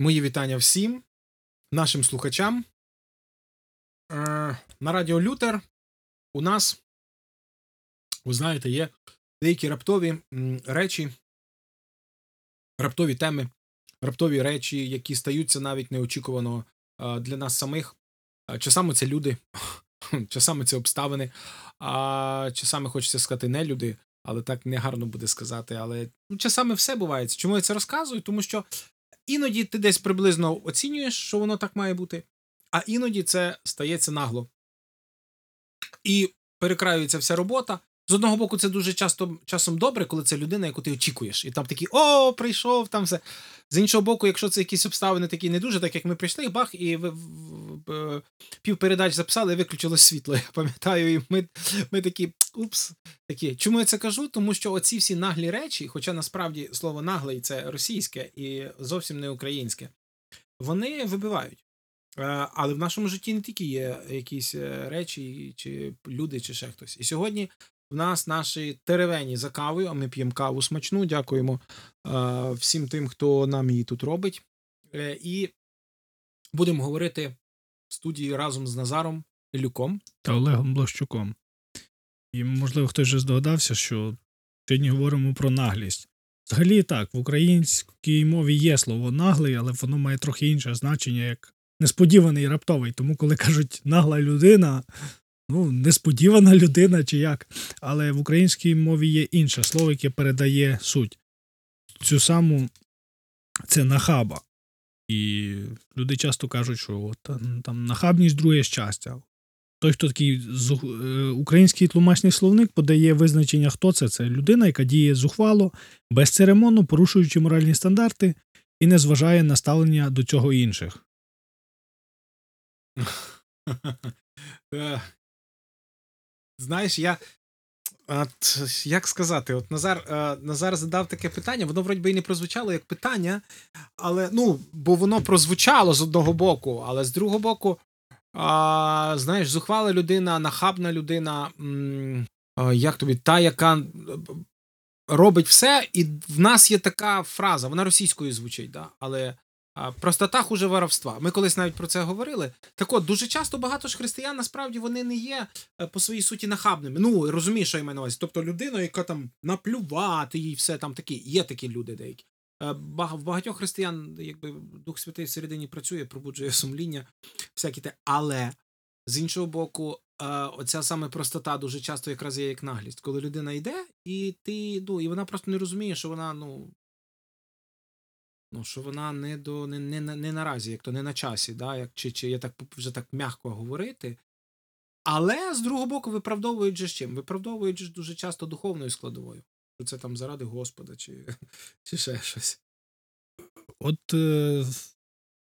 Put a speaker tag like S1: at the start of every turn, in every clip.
S1: Мої вітання всім нашим слухачам. Е, На радіо Лютер у нас, ви знаєте, є деякі раптові речі, раптові теми, раптові речі, які стаються навіть неочікувано е, для нас самих. Часами це люди, часами це обставини, а часами хочеться сказати не люди, але так не гарно буде сказати. Але ну, часами все буває. Чому я це розказую? Тому що Іноді ти десь приблизно оцінюєш, що воно так має бути, а іноді це стається нагло. І перекраюється вся робота. З одного боку, це дуже часто часом добре, коли це людина, яку ти очікуєш, і там такий о, прийшов, там все. З іншого боку, якщо це якісь обставини такі не дуже, так як ми прийшли, бах, і ви пів передач записали, і виключилось світло. Я пам'ятаю, і ми ми такі упс. такі. Чому я це кажу? Тому що оці всі наглі речі, хоча насправді слово наглий це російське і зовсім не українське, вони вибивають. Е, але в нашому житті не тільки є якісь е, речі, чи люди, чи ще хтось. І сьогодні в нас наші теревені за кавою, а ми п'ємо каву смачну. Дякуємо е, всім тим, хто нам її тут робить. І будемо говорити в студії разом з Назаром Ілюком
S2: та Олегом Блощуком. І, можливо, хтось вже здогадався, що сьогодні говоримо про наглість. Взагалі так, в українській мові є слово наглий, але воно має трохи інше значення, як несподіваний і раптовий. Тому, коли кажуть нагла людина, ну, несподівана людина чи як. Але в українській мові є інше слово, яке передає суть. Цю саму це нахаба. І люди часто кажуть, що там нахабність друге щастя. Той, хто такий е, український тлумачний словник подає визначення, хто це. Це людина, яка діє зухвало, безцеремонно, порушуючи моральні стандарти, і не зважає на ставлення до цього інших.
S1: Е, знаєш, я. От, Як сказати, от Назар е, Назар задав таке питання, воно вроді би і не прозвучало як питання, але ну, бо воно прозвучало з одного боку, але з другого боку, а, знаєш, зухвала людина, нахабна людина, а, як тобі, та, яка робить все, і в нас є така фраза, вона російською звучить, да? але Простота хуже воровства. Ми колись навіть про це говорили. Так от, дуже часто багато ж християн насправді вони не є е, по своїй суті нахабними. Ну розумієш, що я маю на увазі. Тобто людина, яка там наплювати їй все там такі. Є такі люди деякі. Е, в багатьох християн, якби Дух Святий всередині працює, пробуджує сумління, всякі те. Але з іншого боку, е, оця саме простота дуже часто якраз є як наглість, коли людина йде, і ти ну, і вона просто не розуміє, що вона ну Ну, що вона не до не, не, не наразі, як то не на часі, да, як, чи чи я так вже так м'яко говорити. Але з другого боку, виправдовують же з чим? Виправдовують же дуже часто духовною складовою. Що це там заради Господа, чи чи ще щось.
S2: От е,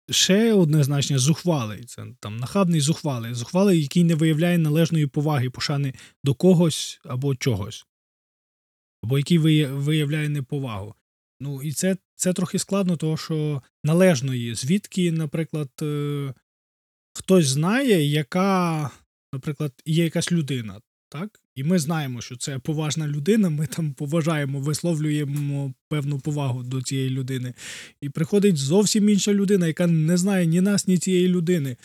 S2: ще одне значення зухвалий. Це там нахабний зухвалий. Зухвалий, який не виявляє належної поваги, пошани до когось або чогось, або який виявляє неповагу. Ну і це це трохи складно, тому що належної, звідки, наприклад, е, хтось знає, яка, наприклад, є якась людина, так? І ми знаємо, що це поважна людина, ми там поважаємо, висловлюємо певну повагу до цієї людини. І приходить зовсім інша людина, яка не знає ні нас, ні цієї людини.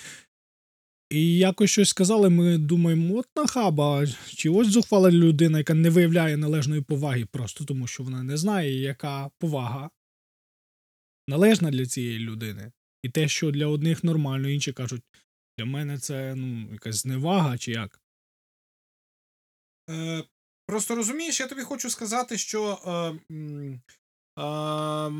S2: І якось щось сказали, ми думаємо, от нахаба, чи ось зухвала людина, яка не виявляє належної поваги, просто тому що вона не знає, яка повага належна для цієї людини. І те, що для одних нормально, інші кажуть, для мене це ну, якась зневага чи як.
S1: Е, Просто розумієш, я тобі хочу сказати, що. Е, е,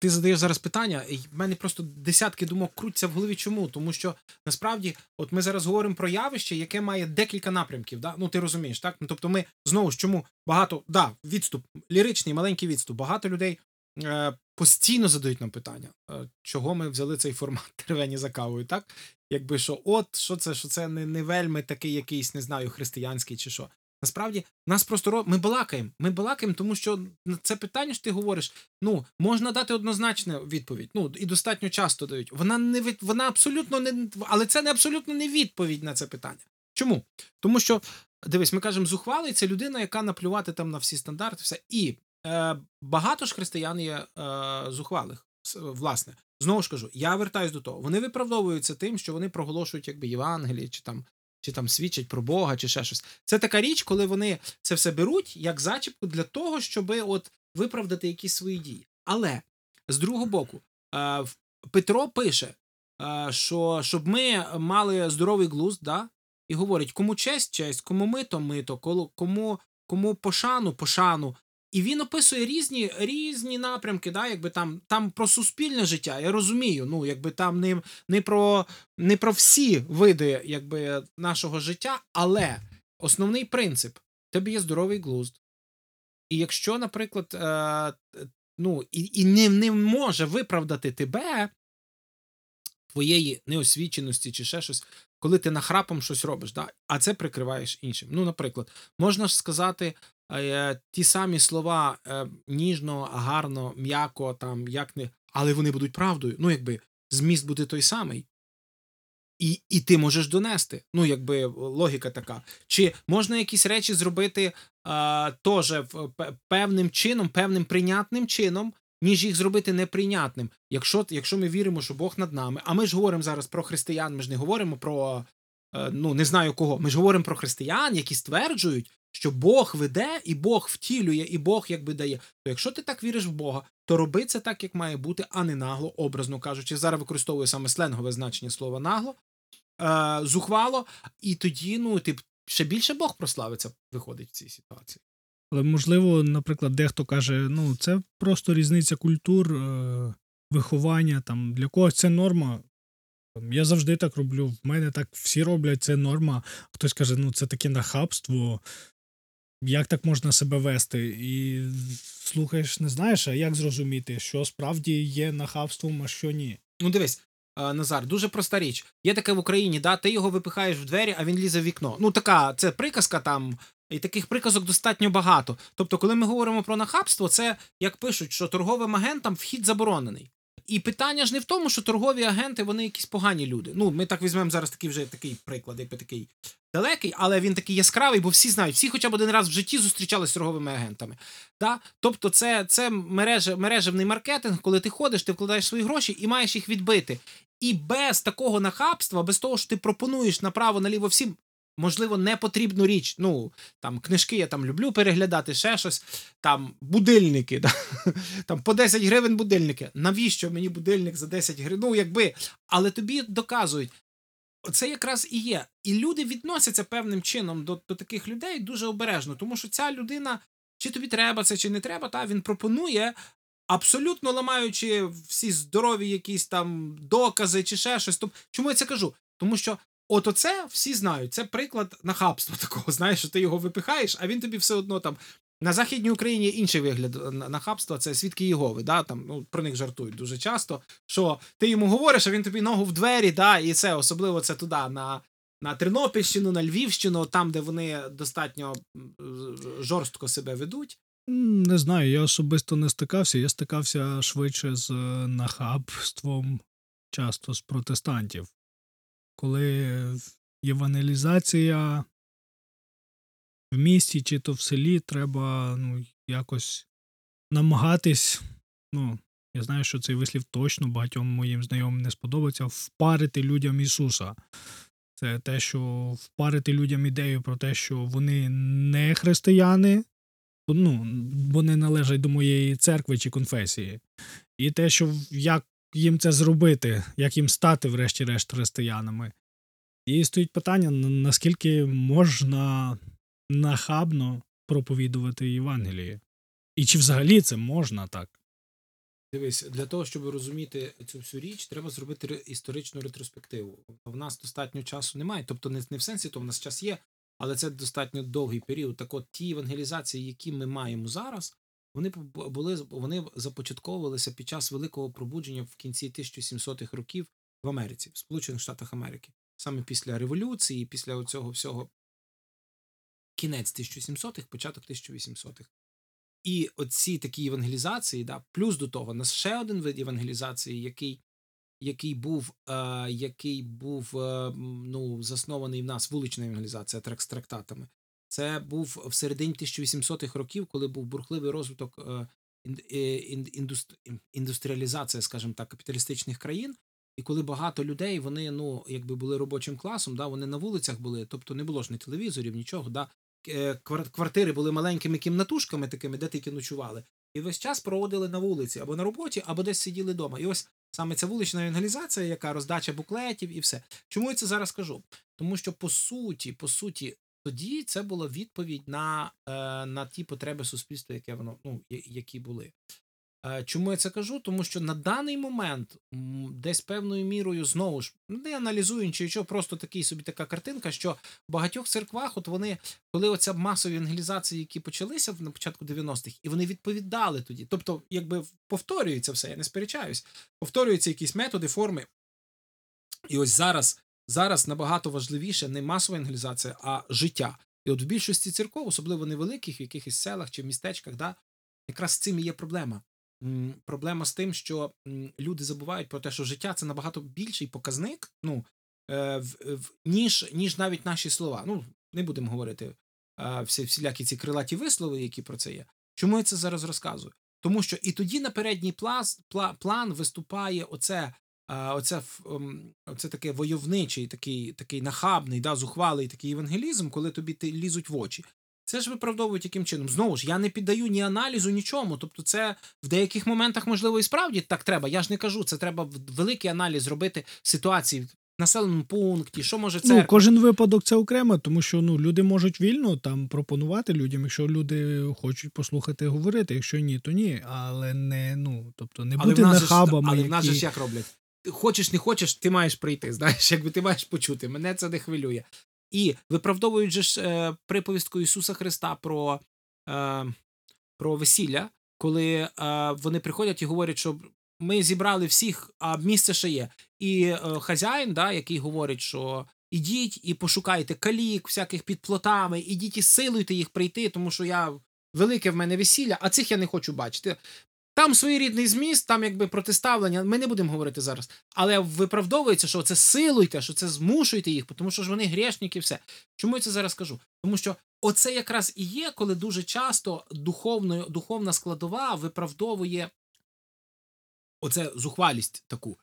S1: ти задаєш зараз питання, і в мене просто десятки думок крутяться в голові. Чому? Тому що насправді, от ми зараз говоримо про явище, яке має декілька напрямків. Да? Ну ти розумієш, так? Ну тобто, ми знову ж чому багато да, відступ, ліричний, маленький відступ. Багато людей е, постійно задають нам питання, е, чого ми взяли цей формат тервені за кавою, так? Якби що, от що це, що це не, не вельми такий якийсь, не знаю, християнський чи що. Насправді, нас просто ми балакаємо. Ми балакаємо, тому що на це питання що ти говориш, ну можна дати однозначну відповідь. Ну і достатньо часто дають. Вона не від, вона абсолютно не але це не абсолютно не відповідь на це питання. Чому? Тому що дивись, ми кажемо, зухвалий це людина, яка наплювати там на всі стандарти, все і е, багато ж християн є е, зухвалих. Власне, знову ж кажу, я вертаюсь до того. Вони виправдовуються тим, що вони проголошують якби Євангеліє, чи там, чи там свідчать про Бога, чи ще щось. Це така річ, коли вони це все беруть як зачіпку для того, щоб от виправдати якісь свої дії. Але з другого боку, е, Петро пише, е, що щоб ми мали здоровий глузд, да? і говорить, кому честь, честь, кому мито, мито, кому, кому пошану, пошану. І він описує різні, різні напрямки, да, якби там, там про суспільне життя. Я розумію, ну, якби там не, не, про, не про всі види якби, нашого життя, але основний принцип тебе є здоровий глузд. І якщо, наприклад, е, ну, і, і не, не може виправдати тебе, твоєї неосвіченості чи ще щось, коли ти нахрапом щось робиш, да? а це прикриваєш іншим. Ну, наприклад, можна ж сказати ті самі слова е, ніжно, гарно, м'яко, там, як не, але вони будуть правдою. Ну, якби зміст буде той самий. І, і ти можеш донести. Ну, якби логіка така. Чи можна якісь речі зробити е, теж певним чином, певним прийнятним чином, ніж їх зробити неприйнятним. Якщо, якщо ми віримо, що Бог над нами, а ми ж говоримо зараз про християн, ми ж не говоримо про е, ну не знаю кого. Ми ж говоримо про християн, які стверджують, що Бог веде, і Бог втілює, і Бог якби дає. То якщо ти так віриш в Бога, то роби це так, як має бути, а не нагло, образно кажучи. Зараз використовую саме сленгове значення слова нагло, е, зухвало, і тоді, ну, ти ще більше Бог прославиться, виходить в цій ситуації.
S2: Але можливо, наприклад, дехто каже, ну це просто різниця культур, е, виховання. Там для когось це норма. Там, Я завжди так роблю. В мене так всі роблять, це норма. Хтось каже, ну це таке нахабство. Як так можна себе вести? І слухаєш, не знаєш, а як зрозуміти, що справді є нахабством, а що ні.
S1: Ну, дивись, е, Назар, дуже проста річ. Є таке в Україні, да, ти його випихаєш в двері, а він лізе в вікно. Ну, така, це приказка там, і таких приказок достатньо багато. Тобто, коли ми говоримо про нахабство, це як пишуть, що торговим агентам вхід заборонений. І питання ж не в тому, що торгові агенти вони якісь погані люди. Ну, ми так візьмемо зараз такий вже такий приклад, якби такий далекий, але він такий яскравий, бо всі знають, всі хоча б один раз в житті зустрічалися з торговими агентами. Да? Тобто, це, це мережа, мережевний маркетинг, коли ти ходиш, ти вкладаєш свої гроші і маєш їх відбити. І без такого нахабства, без того, що ти пропонуєш направо наліво всім, можливо, непотрібну річ. Ну, там книжки я там люблю переглядати, ще щось, там будильники, да? там по 10 гривень будильники. Навіщо мені будильник за 10 гривень? Ну, якби, але тобі доказують. Це якраз і є. І люди відносяться певним чином до, до таких людей дуже обережно, тому що ця людина, чи тобі треба це, чи не треба, та він пропонує, абсолютно ламаючи всі здорові якісь там докази чи ще щось. Тоб- Чому я це кажу? Тому що от оце всі знають. Це приклад нахабства такого. Знаєш, що ти його випихаєш, а він тобі все одно там. На Західній Україні інший вигляд е, нахабства це свідки Єгови. Да? Там, ну, про них жартують дуже часто. Що ти йому говориш, а він тобі ногу в двері, да, і це особливо це туди, на, на Тернопільщину, на Львівщину, там, де вони достатньо жорстко себе ведуть.
S2: Не знаю, я особисто не стикався. Я стикався швидше з е, нахабством, часто з протестантів. Коли євангелізація в місті чи то в селі треба ну, якось намагатись, ну, я знаю, що цей вислів точно багатьом моїм знайомим не сподобається, впарити людям Ісуса. Це те, що впарити людям ідею про те, що вони не християни, ну, вони належать до моєї церкви чи конфесії. І те, що як їм це зробити, як їм стати, врешті-решт, християнами. І стоїть питання, наскільки можна нахабно проповідувати Євангеліє. І чи взагалі це можна так?
S1: Дивись, для того, щоб розуміти цю всю річ, треба зробити історичну ретроспективу. В нас достатньо часу немає, тобто не, в сенсі, то в нас час є, але це достатньо довгий період. Так от ті евангелізації, які ми маємо зараз, вони були вони започатковувалися під час великого пробудження в кінці 1700-х років в Америці, в Сполучених Штатах Америки, саме після революції, після цього всього кінець 1700-х, початок 1800-х. І оці такі евангелізації, да, плюс до того, нас ще один вид евангелізації, який, який був, е, який був е, ну, заснований в нас вулична евангелізація трак з трактатами. Це був в середині 1800-х років, коли був бурхливий розвиток е, е, ін- індус- ін- індустріалізація, скажімо так, капіталістичних країн. І коли багато людей, вони ну якби були робочим класом, да, вони на вулицях були, тобто не було ж ні телевізорів, нічого. Да. Е, Квартири були маленькими кімнатушками, такими, де тільки ночували, і весь час проводили на вулиці або на роботі, або десь сиділи вдома. І ось саме ця вулична евангелізація, яка роздача буклетів і все. Чому я це зараз кажу? Тому що по суті, по суті, тоді це була відповідь на, е, на ті потреби суспільства, яке воно ну, які були. Е, Чому я це кажу? Тому що на даний момент десь певною мірою знову ж ну, не аналізую чи що, просто такий собі така картинка, що в багатьох церквах, от вони, коли оця масові евангелізації, які почалися на початку 90-х, і вони відповідали тоді. Тобто, якби повторюється все, я не сперечаюсь, повторюються якісь методи, форми. І ось зараз, зараз набагато важливіше не масова евангелізація, а життя. І от в більшості церков, особливо невеликих, в якихось селах чи містечках, да, якраз з цим і є проблема. Проблема з тим, що люди забувають про те, що життя це набагато більший показник, ну, е, ніж, ніж навіть наші слова. Ну, не будемо говорити е, всі, всілякі ці крилаті вислови, які про це є. Чому я це зараз розказую? Тому що і тоді на передній план виступає оце, оце, ем, оце таке войовничий, такий, такий нахабний, да, зухвалий такий евангелізм, коли тобі ти лізуть в очі. Це ж виправдовують яким чином. Знову ж, я не піддаю ні аналізу, нічому. Тобто, це в деяких моментах, можливо, і справді так треба. Я ж не кажу, це треба великий аналіз зробити ситуації населеному пункті, що може це.
S2: Ну, кожен випадок це окремо, тому що ну, люди можуть вільно там пропонувати людям, якщо люди хочуть послухати говорити, якщо ні, то ні. Але не, ну, тобто не бути нахабами.
S1: але в нас же ж як роблять? Хочеш, не хочеш, ти маєш прийти. Знаєш, якби ти маєш почути. Мене це не хвилює. І виправдовують же ж е, приповістку Ісуса Христа про, е, про весілля, коли е, вони приходять і говорять, що ми зібрали всіх, а місце ще є. І е, хазяїн, да, який говорить, що ідіть і пошукайте калік, всяких під плотами, ідіть і силуйте їх прийти, тому що я велике в мене весілля, а цих я не хочу бачити. Там своєрідний зміст, там якби протиставлення. Ми не будемо говорити зараз. Але виправдовується, що це силуйте, що це змушуйте їх, тому що ж вони грешники, і все. Чому я це зараз кажу? Тому що оце якраз і є, коли дуже часто духовно, духовна складова виправдовує оце зухвалість таку.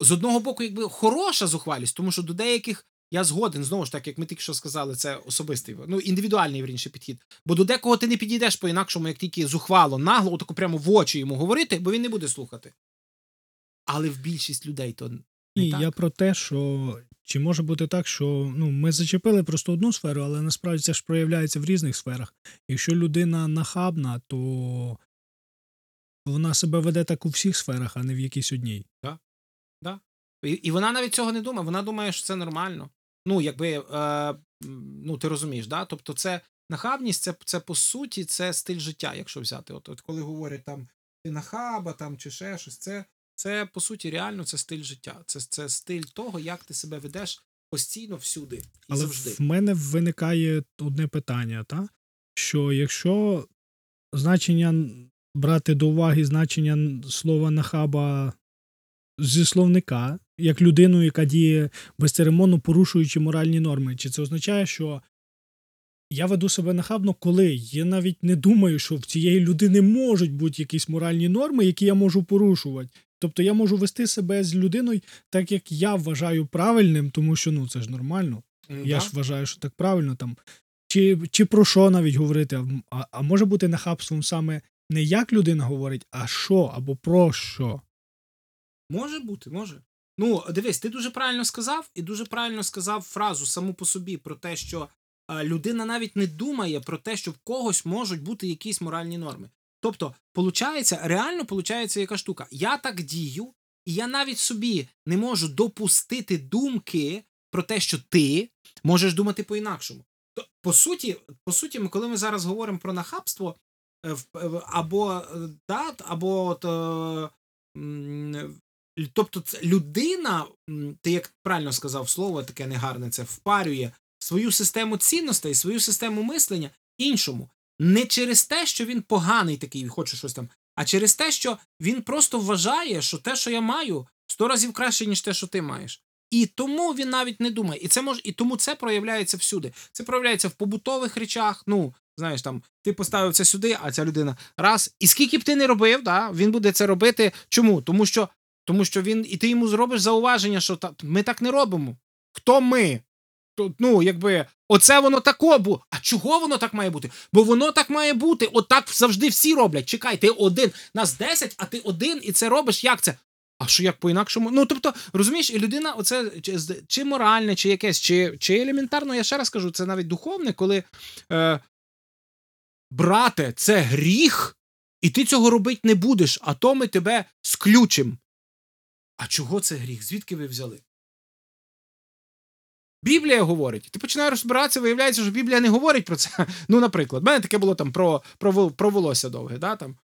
S1: З одного боку, якби хороша зухвалість, тому що до деяких я згоден, знову ж так, як ми тільки що сказали, це особистий, ну індивідуальний вірніше підхід. Бо до декого ти не підійдеш по-інакшому, як тільки зухвало, нагло, отако прямо в очі йому говорити, бо він не буде слухати. Але в більшість людей то не
S2: Ні,
S1: так.
S2: я про те, що чи може бути так, що ну, ми зачепили просто одну сферу, але насправді це ж проявляється в різних сферах. Якщо людина нахабна, то вона себе веде так у всіх сферах, а не в якійсь одній.
S1: І, і вона навіть цього не думає. Вона думає, що це нормально. Ну, якби е, ну, ти розумієш, да? Тобто, це нахабність, це, це по суті, це стиль життя, якщо взяти. От, от коли говорять там ти нахаба там чи ще щось, це, це по суті реально це стиль життя. Це, це стиль того, як ти себе ведеш постійно всюди і
S2: Але
S1: завжди.
S2: в мене виникає одне питання, та? що якщо значення брати до уваги значення слова нахаба зі словника, як людину, яка діє безцеремонно порушуючи моральні норми, чи це означає, що я веду себе нахабно, коли я навіть не думаю, що в цієї людини можуть бути якісь моральні норми, які я можу порушувати. Тобто я можу вести себе з людиною так, як я вважаю правильним, тому що ну це ж нормально.
S1: М,
S2: Я ж вважаю, що так правильно там. Чи, чи про що навіть говорити? А, а може бути нахабством саме не як людина говорить, а що або про що.
S1: Може бути, може. Ну, дивись, ти дуже правильно сказав, і дуже правильно сказав фразу саму по собі про те, що е, людина навіть не думає про те, що в когось можуть бути якісь моральні норми. Тобто, получається, реально получається яка штука. Я так дію, і я навіть собі не можу допустити думки про те, що ти можеш думати по-інакшому. По суті, по суті, коли ми зараз говоримо про нахабство, е, або е, да, або от, Тобто, це людина, ти як правильно сказав слово, таке негарне, це впарює свою систему цінностей, свою систему мислення іншому. Не через те, що він поганий такий, хоче щось там, а через те, що він просто вважає, що те, що я маю, сто разів краще, ніж те, що ти маєш. І тому він навіть не думає. І це може, і тому це проявляється всюди. Це проявляється в побутових речах. Ну, знаєш, там ти поставив це сюди, а ця людина раз. І скільки б ти не робив, да, він буде це робити. Чому? Тому що, тому що він, і ти йому зробиш зауваження, що та, ми так не робимо. Хто ми? То, ну, якби, оце воно тако було. А чого воно так має бути? Бо воно так має бути. Отак завжди всі роблять. Чекай, ти один, нас 10, а ти один, і це робиш. Як це? А що як по-інакшому? Ну, тобто, розумієш, і людина, оце чи, чи моральне, чи якесь, чи, чи елементарно, я ще раз кажу, це навіть духовне, коли е, брате, це гріх, і ти цього робити не будеш, а то ми тебе сключим. А чого це гріх? Звідки ви взяли? Біблія говорить. Ти починаєш розбиратися, виявляється, що Біблія не говорить про це. Ну, наприклад, в мене таке було там про, про, про волосся довге. Да, там.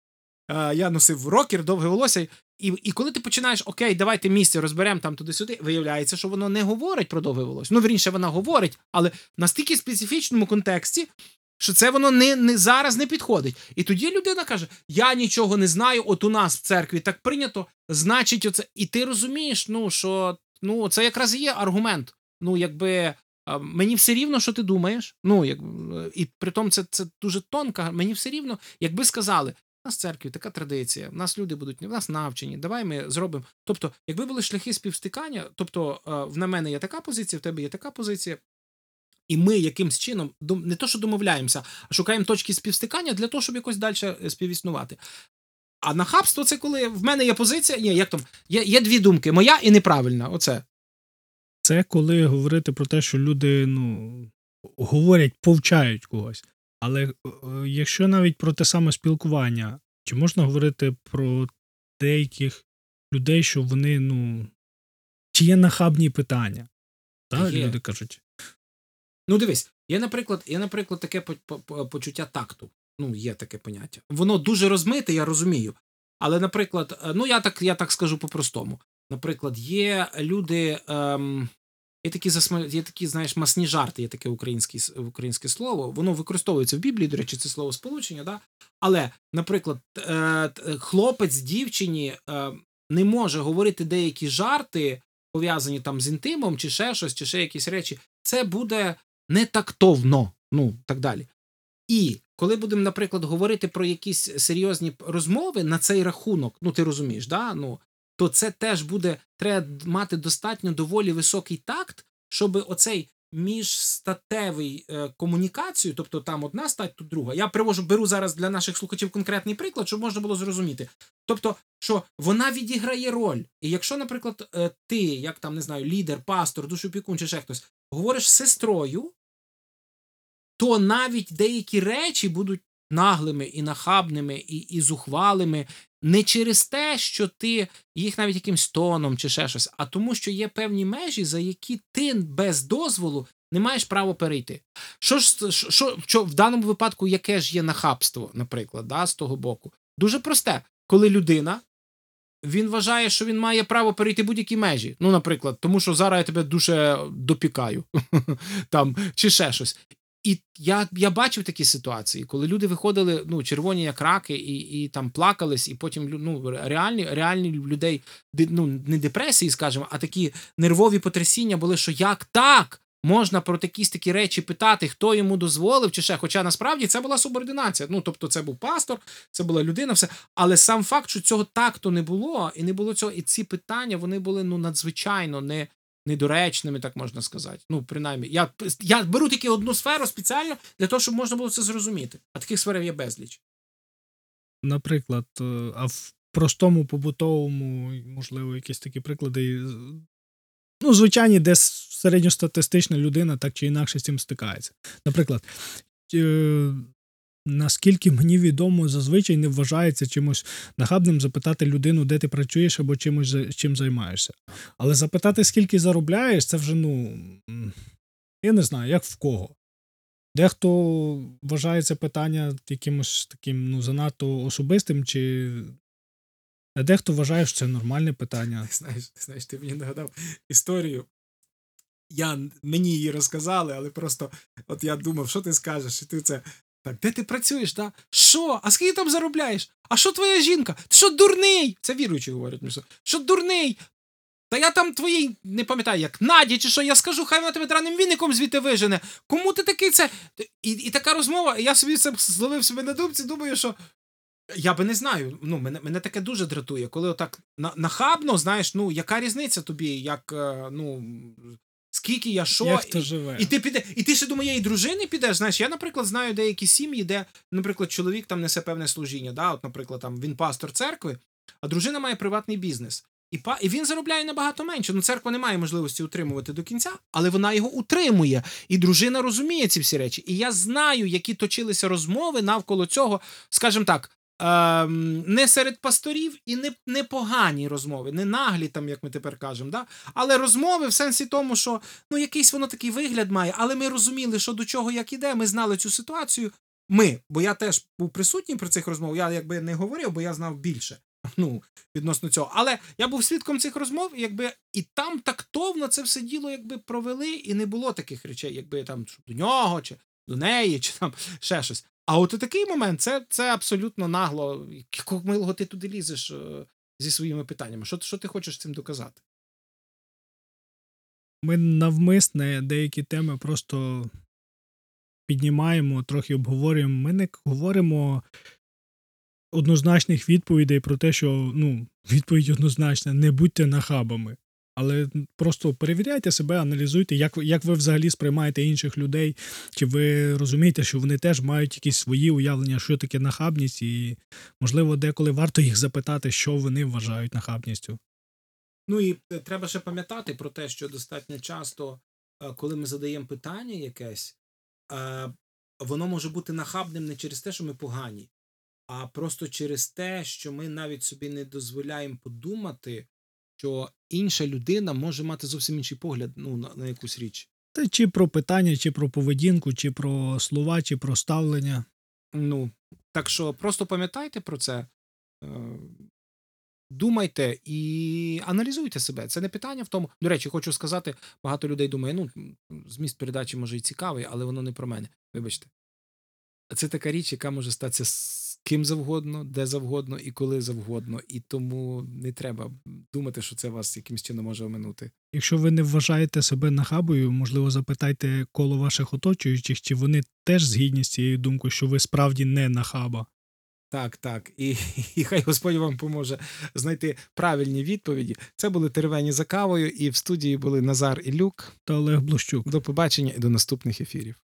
S1: Е, я носив рокер, довге волосся. І, і коли ти починаєш, окей, давайте місце розберемо там туди-сюди, виявляється, що воно не говорить про довге волосся. Ну, вірніше, вона говорить, але в настільки специфічному контексті, що це воно не, не зараз не підходить. І тоді людина каже: Я нічого не знаю, от у нас в церкві так прийнято, значить, оце. І ти розумієш, ну що ну, це якраз є аргумент. Ну, якби. Мені все рівно, що ти думаєш. Ну, як, і при тому це, це дуже тонко. Мені все рівно, якби сказали, у нас в церкві така традиція, в нас люди будуть, в нас навчені, давай ми зробимо. Тобто, якби були шляхи співстикання, тобто в на мене є така позиція, в тебе є така позиція, і ми якимсь чином не то, що домовляємося, а шукаємо точки співстикання для того, щоб якось далі співіснувати. А нахабство це коли в мене є позиція, ні, як там, є, є дві думки: моя і неправильна. Оце.
S2: Це коли говорити про те, що люди ну, говорять, повчають когось. Але е, якщо навіть про те саме спілкування, чи можна говорити про деяких людей, що вони, ну, чи є нахабні питання? Так,
S1: Є.
S2: люди кажуть.
S1: Ну, дивись, є, наприклад, є, наприклад, таке по- по- по- почуття такту. Ну, є таке поняття. Воно дуже розмите, я розумію. Але, наприклад, е, ну я так, я так скажу по-простому. Наприклад, є люди. Ем, є такі засма... є такі, знаєш, масні жарти, є таке українське, українське слово. Воно використовується в Біблії, до речі, це слово сполучення, да? Але, наприклад, е, хлопець дівчині е, не може говорити деякі жарти, пов'язані там з інтимом, чи ще щось, чи ще якісь речі. Це буде не тактовно, ну так далі. І коли будемо, наприклад, говорити про якісь серйозні розмови на цей рахунок, ну ти розумієш, да? ну, то це теж буде треба мати достатньо доволі високий такт, щоб оцей міжстатевий е, комунікацію, тобто там одна стать, тут друга. Я привожу, беру зараз для наших слухачів конкретний приклад, щоб можна було зрозуміти. Тобто, що вона відіграє роль. І якщо, наприклад, е, ти, як там не знаю, лідер, пастор, душопікун чи ще хтось, говориш з сестрою, то навіть деякі речі будуть наглими і нахабними, і, і зухвалими не через те, що ти їх навіть якимсь тоном чи ще щось, а тому, що є певні межі, за які ти без дозволу не маєш права перейти. Що ж що, що, в даному випадку яке ж є нахабство, наприклад, да, з того боку? Дуже просте, коли людина. Він вважає, що він має право перейти будь-які межі. Ну, наприклад, тому що зараз я тебе дуже допікаю, там, чи ще щось. І я, я бачив такі ситуації, коли люди виходили ну, червоні як раки, і, і там плакались, і потім ну, реальні, реальні людей ну, не депресії, скажімо, а такі нервові потрясіння були, що як так можна про якісь такі речі питати, хто йому дозволив, чи ще. Хоча насправді це була субординація. Ну, тобто, це був пастор, це була людина, все. Але сам факт, що цього такту не було, і не було цього, і ці питання вони були ну надзвичайно не. Недоречними, так можна сказати. Ну, принаймні, я, я беру тільки одну сферу спеціально для того, щоб можна було це зрозуміти. А таких сфер є безліч.
S2: Наприклад, е, а в простому побутовому, можливо, якісь такі приклади. Ну, звичайні, де середньостатистична людина так чи інакше з цим стикається. Наприклад, е, наскільки мені відомо, зазвичай не вважається чимось нахабним запитати людину, де ти працюєш або чимось чим займаєшся. Але запитати, скільки заробляєш, це вже, ну. Я не знаю, як в кого. Дехто вважає це питання якимось таким ну, занадто особистим, чи а дехто вважає, що це нормальне питання.
S1: Знаєш, ти знаєш, ти мені нагадав історію. Я, мені її розказали, але просто от я думав, що ти скажеш, і ти це. Де ти працюєш, да? Що? А скільки там заробляєш? А що твоя жінка? Ти що дурний? Це віруючі говорять мені. Що дурний? Та я там твоїй, не пам'ятаю, як Наді, чи що, я скажу, хай вона тебе драним віником звідти вижене. Кому ти такий це? І, і така розмова, я собі це зловив себе на думці, думаю, що. Я би не знаю. Ну, мене, мене таке дуже дратує, коли отак на, нахабно, знаєш, ну, яка різниця тобі, як, е, ну, скільки я що.
S2: Як хто живе?
S1: І ти піде, і ти ще до моєї дружини підеш. Знаєш, я, наприклад, знаю деякі сім'ї, де, наприклад, чоловік там несе певне служіння. Да? От, наприклад, там він пастор церкви, а дружина має приватний бізнес. І па і він заробляє набагато менше. Ну, церква не має можливості утримувати до кінця, але вона його утримує. І дружина розуміє ці всі речі. І я знаю, які точилися розмови навколо цього, скажімо так. Ем, не серед пасторів і не, не погані розмови, не наглі, там, як ми тепер кажемо, да? але розмови в сенсі тому, що ну, якийсь воно такий вигляд має, але ми розуміли, що до чого як іде, ми знали цю ситуацію. Ми, бо я теж був присутній при цих розмовах, я якби не говорив, бо я знав більше ну, відносно цього. Але я був свідком цих розмов, якби і там тактовно це все діло якби провели, і не було таких речей, якби там до нього, чи до неї, чи там ще щось. А от у такий момент це це абсолютно нагло. Якого милого ти туди лізеш е, зі своїми питаннями? Що, що ти хочеш цим доказати?
S2: Ми навмисне деякі теми просто піднімаємо, трохи обговорюємо. Ми не говоримо однозначних відповідей про те, що ну, відповідь однозначна: не будьте нахабами. Але просто перевіряйте себе, аналізуйте, як як ви взагалі сприймаєте інших людей, чи ви розумієте, що вони теж мають якісь свої уявлення, що таке нахабність, і, можливо, деколи варто їх запитати, що вони вважають нахабністю.
S1: Ну і е, треба ще пам'ятати про те, що достатньо часто, е, коли ми задаємо питання якесь, е, воно може бути нахабним не через те, що ми погані, а просто через те, що ми навіть собі не дозволяємо подумати, що інша людина може мати зовсім інший погляд ну, на, на якусь річ.
S2: Та чи про питання, чи про поведінку, чи про слова, чи про ставлення.
S1: Ну, так що просто пам'ятайте про це, е, думайте і аналізуйте себе. Це не питання в тому. До речі, хочу сказати, багато людей думає, ну, зміст передачі може і цікавий, але воно не про мене. Вибачте. Це така річ, яка може статися ким завгодно, де завгодно і коли завгодно. І тому не треба думати, що це вас якимось чином може оминути.
S2: Якщо ви не вважаєте себе нахабою, можливо, запитайте коло ваших оточуючих, чи вони теж згідні з цією думкою, що ви справді не нахаба.
S1: Так, так. І, і хай Господь вам поможе знайти правильні відповіді. Це були теревені за кавою, і в студії були Назар і Люк.
S2: Та Олег Блощук.
S1: До побачення і до наступних ефірів.